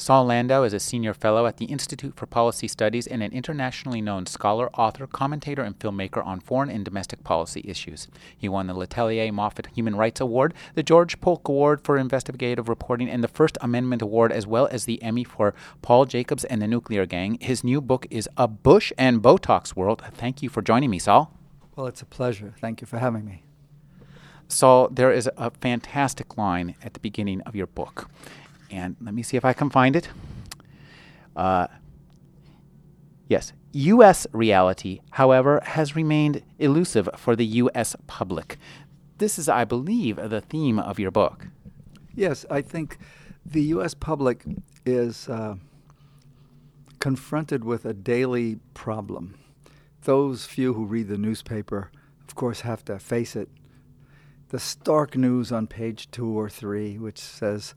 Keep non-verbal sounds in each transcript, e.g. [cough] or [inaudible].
Saul Landau is a senior fellow at the Institute for Policy Studies and an internationally known scholar, author, commentator, and filmmaker on foreign and domestic policy issues. He won the Letelier Moffitt Human Rights Award, the George Polk Award for Investigative Reporting, and the First Amendment Award, as well as the Emmy for Paul Jacobs and the Nuclear Gang. His new book is A Bush and Botox World. Thank you for joining me, Saul. Well, it's a pleasure. Thank you for having me. Saul, there is a fantastic line at the beginning of your book. And let me see if I can find it. Uh, yes. U.S. reality, however, has remained elusive for the U.S. public. This is, I believe, the theme of your book. Yes, I think the U.S. public is uh, confronted with a daily problem. Those few who read the newspaper, of course, have to face it. The stark news on page two or three, which says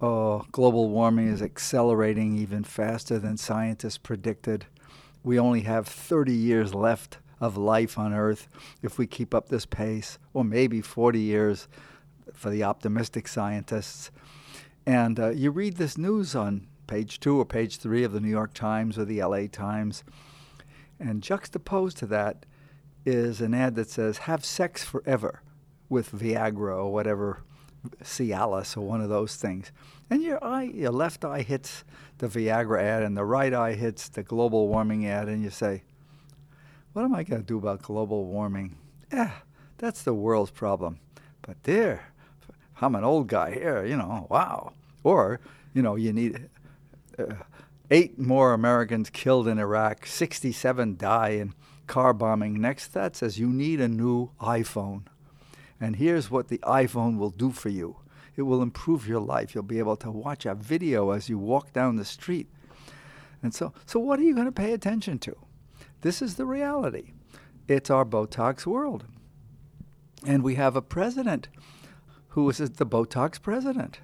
oh, global warming is accelerating even faster than scientists predicted. We only have 30 years left of life on Earth if we keep up this pace, or maybe 40 years for the optimistic scientists. And uh, you read this news on page two or page three of the New York Times or the LA Times, and juxtaposed to that is an ad that says, Have sex forever with Viagra or whatever Cialis or one of those things. And your eye, your left eye hits the Viagra ad, and the right eye hits the global warming ad, and you say, "What am I going to do about global warming? Yeah, that's the world's problem." But there, I'm an old guy here, you know. Wow. Or, you know, you need uh, eight more Americans killed in Iraq, 67 die in car bombing. Next, that says you need a new iPhone. And here's what the iPhone will do for you it will improve your life. You'll be able to watch a video as you walk down the street. And so, so what are you going to pay attention to? This is the reality. It's our Botox world. And we have a president who is the Botox president.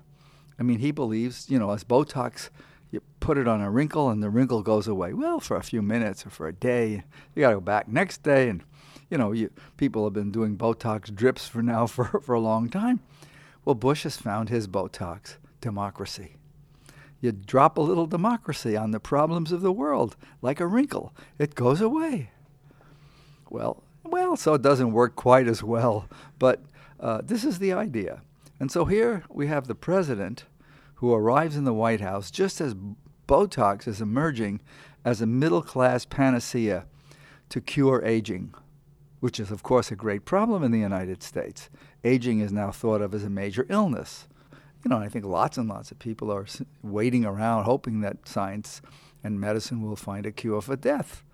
I mean, he believes, you know, as Botox, you put it on a wrinkle and the wrinkle goes away. Well, for a few minutes or for a day. You got to go back next day and you know, you, people have been doing Botox drips for now [laughs] for, for a long time. Well, Bush has found his Botox democracy. You drop a little democracy on the problems of the world, like a wrinkle, it goes away. Well, well, so it doesn't work quite as well, but uh, this is the idea. And so here we have the president who arrives in the White House just as Botox is emerging as a middle class panacea to cure aging which is, of course, a great problem in the United States. Aging is now thought of as a major illness. You know, I think lots and lots of people are waiting around hoping that science and medicine will find a cure for death.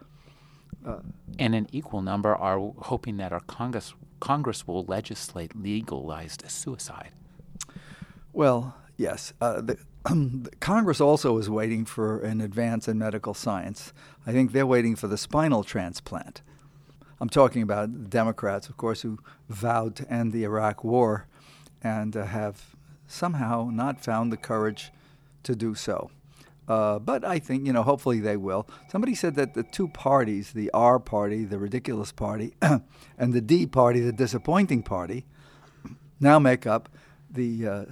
Uh, and an equal number are hoping that our Congress, Congress will legislate legalized suicide. Well, yes. Uh, the, [clears throat] um, Congress also is waiting for an advance in medical science. I think they're waiting for the spinal transplant. I'm talking about the Democrats, of course, who vowed to end the Iraq War and uh, have somehow not found the courage to do so. Uh, but I think, you know, hopefully they will. Somebody said that the two parties, the R party, the ridiculous party, [clears throat] and the D party, the disappointing party, [clears throat] now make up the uh,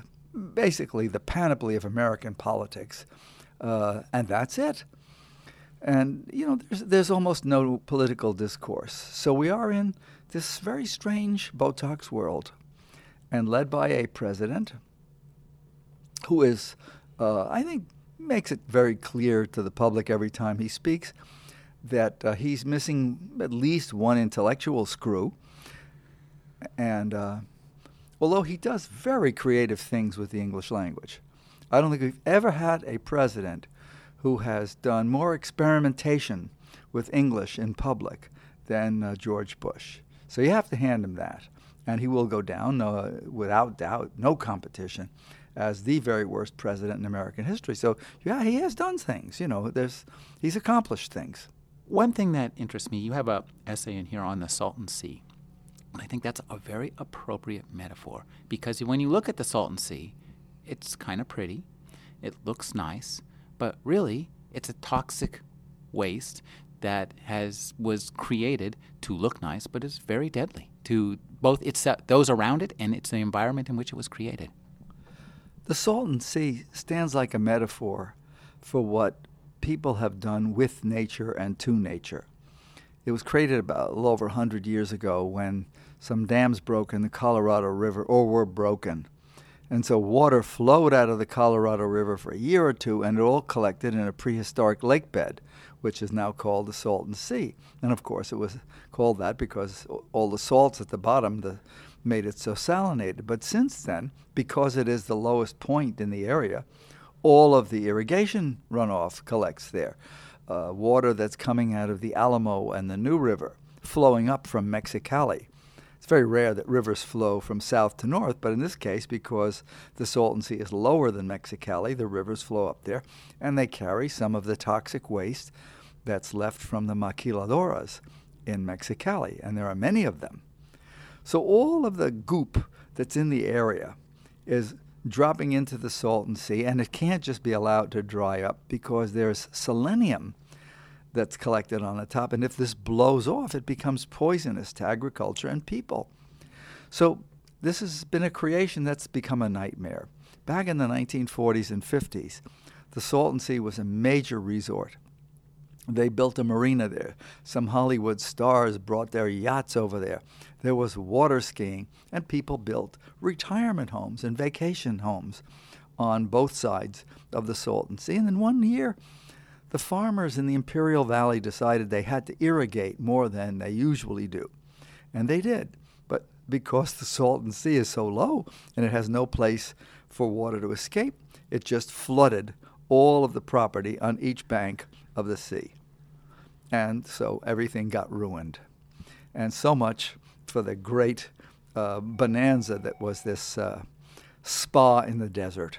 basically the panoply of American politics. Uh, and that's it. And, you know, there's, there's almost no political discourse. So we are in this very strange Botox world and led by a president who is, uh, I think, makes it very clear to the public every time he speaks that uh, he's missing at least one intellectual screw. And uh, although he does very creative things with the English language, I don't think we've ever had a president who has done more experimentation with English in public than uh, George Bush. So you have to hand him that. And he will go down, uh, without doubt, no competition, as the very worst president in American history. So, yeah, he has done things. You know, there's, he's accomplished things. One thing that interests me, you have a essay in here on the Salton Sea. And I think that's a very appropriate metaphor because when you look at the Salton Sea, it's kind of pretty, it looks nice, but really it's a toxic waste that has was created to look nice, but is very deadly to both it's those around it and it's the environment in which it was created. The Salton Sea stands like a metaphor for what people have done with nature and to nature. It was created about a little over 100 years ago when some dams broke in the Colorado River or were broken. And so water flowed out of the Colorado River for a year or two and it all collected in a prehistoric lake bed, which is now called the Salton Sea. And of course, it was called that because all the salts at the bottom the, made it so salinated. But since then, because it is the lowest point in the area, all of the irrigation runoff collects there. Uh, water that's coming out of the Alamo and the New River, flowing up from Mexicali. It's very rare that rivers flow from south to north, but in this case, because the Salton Sea is lower than Mexicali, the rivers flow up there, and they carry some of the toxic waste that's left from the maquiladoras in Mexicali, and there are many of them. So all of the goop that's in the area is dropping into the Salton Sea, and it can't just be allowed to dry up because there's selenium that's collected on the top. And if this blows off, it becomes poisonous to agriculture and people. So this has been a creation that's become a nightmare. Back in the 1940s and 50s, the Salton Sea was a major resort. They built a marina there. Some Hollywood stars brought their yachts over there. There was water skiing, and people built retirement homes and vacation homes on both sides of the Salton Sea. And then one year, the farmers in the Imperial Valley decided they had to irrigate more than they usually do. And they did. But because the Salton Sea is so low and it has no place for water to escape, it just flooded all of the property on each bank of the sea. And so everything got ruined. And so much for the great uh, bonanza that was this uh, spa in the desert.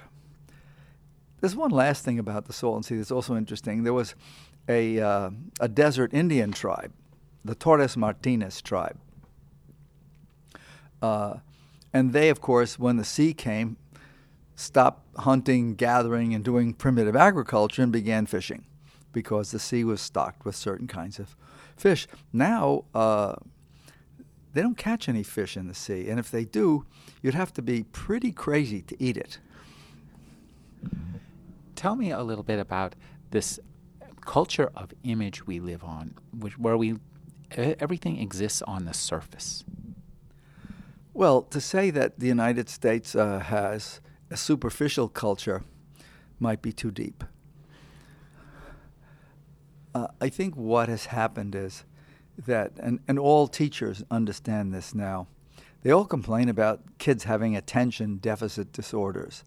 There's one last thing about the Salton Sea that's also interesting. There was a, uh, a desert Indian tribe, the Torres Martinez tribe. Uh, and they, of course, when the sea came, stopped hunting, gathering, and doing primitive agriculture and began fishing because the sea was stocked with certain kinds of fish. Now, uh, they don't catch any fish in the sea, and if they do, you'd have to be pretty crazy to eat it. Tell me a little bit about this culture of image we live on, which, where we everything exists on the surface. Well, to say that the United States uh, has a superficial culture might be too deep. Uh, I think what has happened is that, and, and all teachers understand this now, they all complain about kids having attention deficit disorders.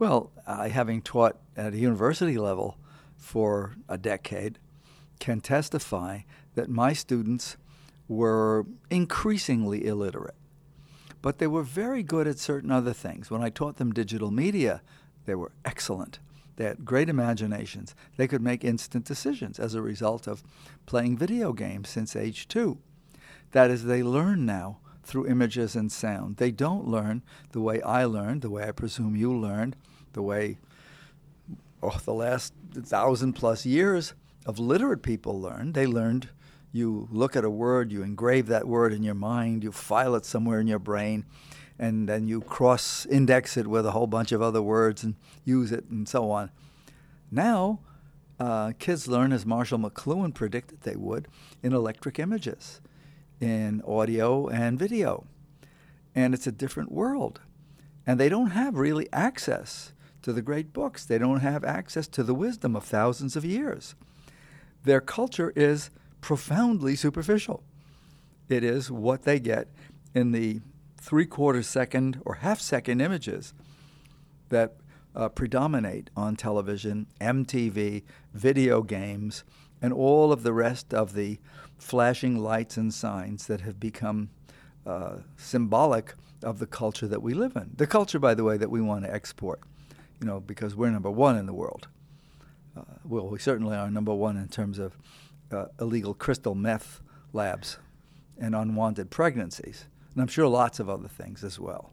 Well, I, having taught at a university level for a decade, can testify that my students were increasingly illiterate. But they were very good at certain other things. When I taught them digital media, they were excellent. They had great imaginations. They could make instant decisions as a result of playing video games since age two. That is, they learn now through images and sound. They don't learn the way I learned, the way I presume you learned, the way oh, the last thousand plus years of literate people learned. They learned you look at a word, you engrave that word in your mind, you file it somewhere in your brain, and then you cross index it with a whole bunch of other words and use it and so on. Now, uh, kids learn, as Marshall McLuhan predicted they would, in electric images, in audio and video. And it's a different world. And they don't have really access to the great books, they don't have access to the wisdom of thousands of years. Their culture is profoundly superficial. It is what they get in the three quarter second or half second images that uh, predominate on television, MTV, video games, and all of the rest of the flashing lights and signs that have become uh, symbolic of the culture that we live in. The culture, by the way, that we want to export, you know, because we're number one in the world. Uh, well, we certainly are number one in terms of uh, illegal crystal meth labs and unwanted pregnancies. And I'm sure lots of other things as well.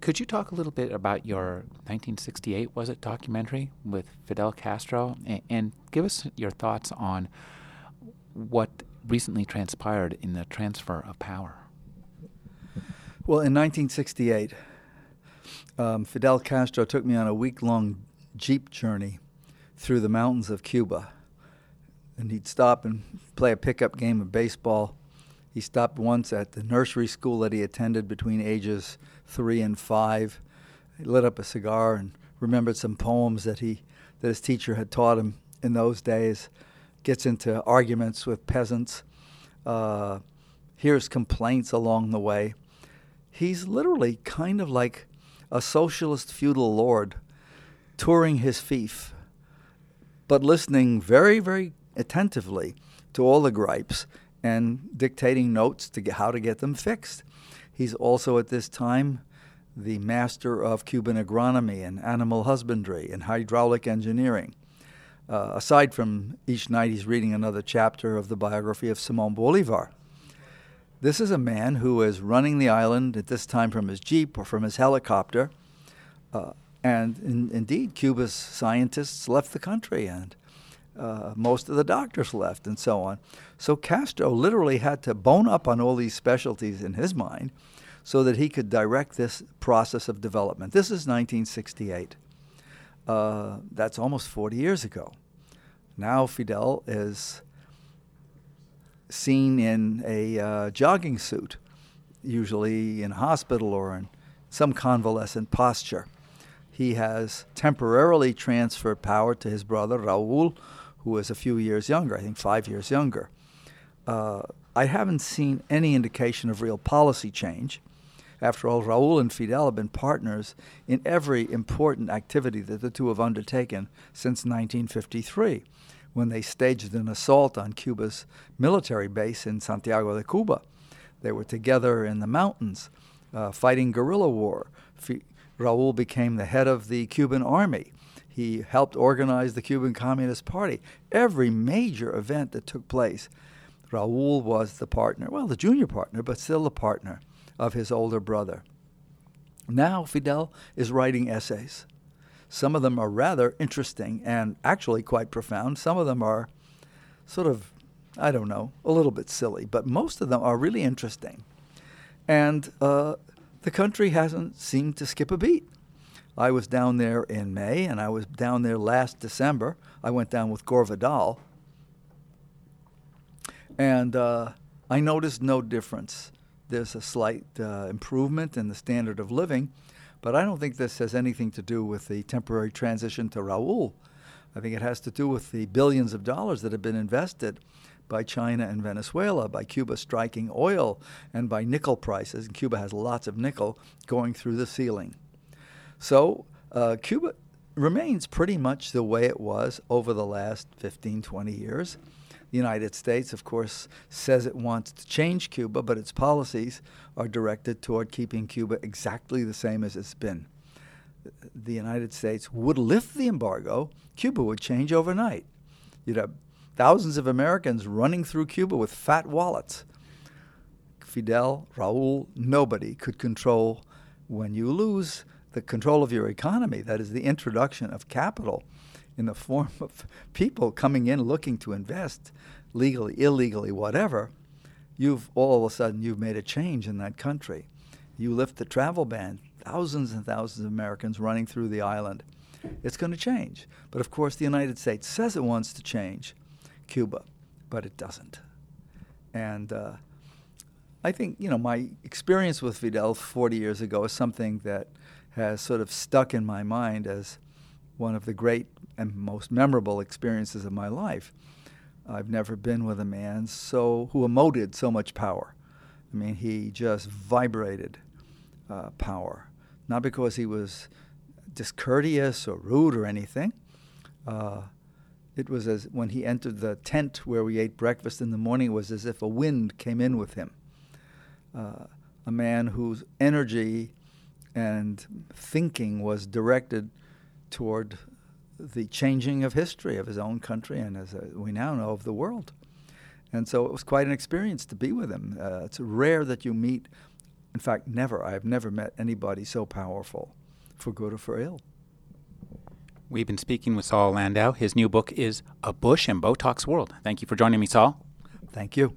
Could you talk a little bit about your 1968 was it documentary with Fidel Castro and, and give us your thoughts on what recently transpired in the transfer of power? Well, in 1968, um, Fidel Castro took me on a week long jeep journey through the mountains of Cuba. And he'd stop and play a pickup game of baseball. He stopped once at the nursery school that he attended between ages three and five. He lit up a cigar and remembered some poems that he that his teacher had taught him in those days. Gets into arguments with peasants. Uh, hears complaints along the way. He's literally kind of like a socialist feudal lord touring his fief, but listening very, very attentively to all the gripes and dictating notes to how to get them fixed. He's also at this time the master of Cuban agronomy and animal husbandry and hydraulic engineering. Uh, aside from each night, he's reading another chapter of the biography of Simon Bolivar. This is a man who is running the island at this time from his jeep or from his helicopter. Uh, and in, indeed, Cuba's scientists left the country, and uh, most of the doctors left, and so on. So Castro literally had to bone up on all these specialties in his mind so that he could direct this process of development. This is 1968. Uh, that's almost 40 years ago. Now Fidel is seen in a uh, jogging suit, usually in hospital or in some convalescent posture. He has temporarily transferred power to his brother Raul, who is a few years younger, I think five years younger. Uh, I haven't seen any indication of real policy change. After all, Raul and Fidel have been partners in every important activity that the two have undertaken since 1953 when they staged an assault on Cuba's military base in Santiago de Cuba. They were together in the mountains uh, fighting guerrilla war. F- Raul became the head of the Cuban army. He helped organize the Cuban Communist Party. Every major event that took place, Raul was the partner, well, the junior partner, but still the partner of his older brother. Now Fidel is writing essays some of them are rather interesting and actually quite profound. Some of them are sort of, I don't know, a little bit silly, but most of them are really interesting. And uh, the country hasn't seemed to skip a beat. I was down there in May, and I was down there last December. I went down with Gore Vidal, and uh, I noticed no difference. There's a slight uh, improvement in the standard of living, but I don't think this has anything to do with the temporary transition to Raul. I think it has to do with the billions of dollars that have been invested by China and Venezuela, by Cuba striking oil, and by nickel prices. And Cuba has lots of nickel going through the ceiling. So uh, Cuba remains pretty much the way it was over the last 15, 20 years. The United States, of course, says it wants to change Cuba, but its policies are directed toward keeping Cuba exactly the same as it's been. The United States would lift the embargo, Cuba would change overnight. You'd have thousands of Americans running through Cuba with fat wallets. Fidel, Raul, nobody could control when you lose the control of your economy, that is the introduction of capital in the form of people coming in looking to invest legally, illegally, whatever, you've all of a sudden you've made a change in that country. You lift the travel ban, thousands and thousands of Americans running through the island. It's going to change. But of course, the United States says it wants to change Cuba, but it doesn't. And uh, I think, you know, my experience with Fidel 40 years ago is something that has sort of stuck in my mind as one of the great and most memorable experiences of my life. I've never been with a man so who emoted so much power. I mean, he just vibrated uh, power, not because he was discourteous or rude or anything. Uh, it was as when he entered the tent where we ate breakfast in the morning. It was as if a wind came in with him. Uh, a man whose energy and thinking was directed toward the changing of history of his own country and, as uh, we now know, of the world. And so it was quite an experience to be with him. Uh, it's rare that you meet, in fact, never. I've never met anybody so powerful, for good or for ill. We've been speaking with Saul Landau. His new book is A Bush and Botox World. Thank you for joining me, Saul. Thank you.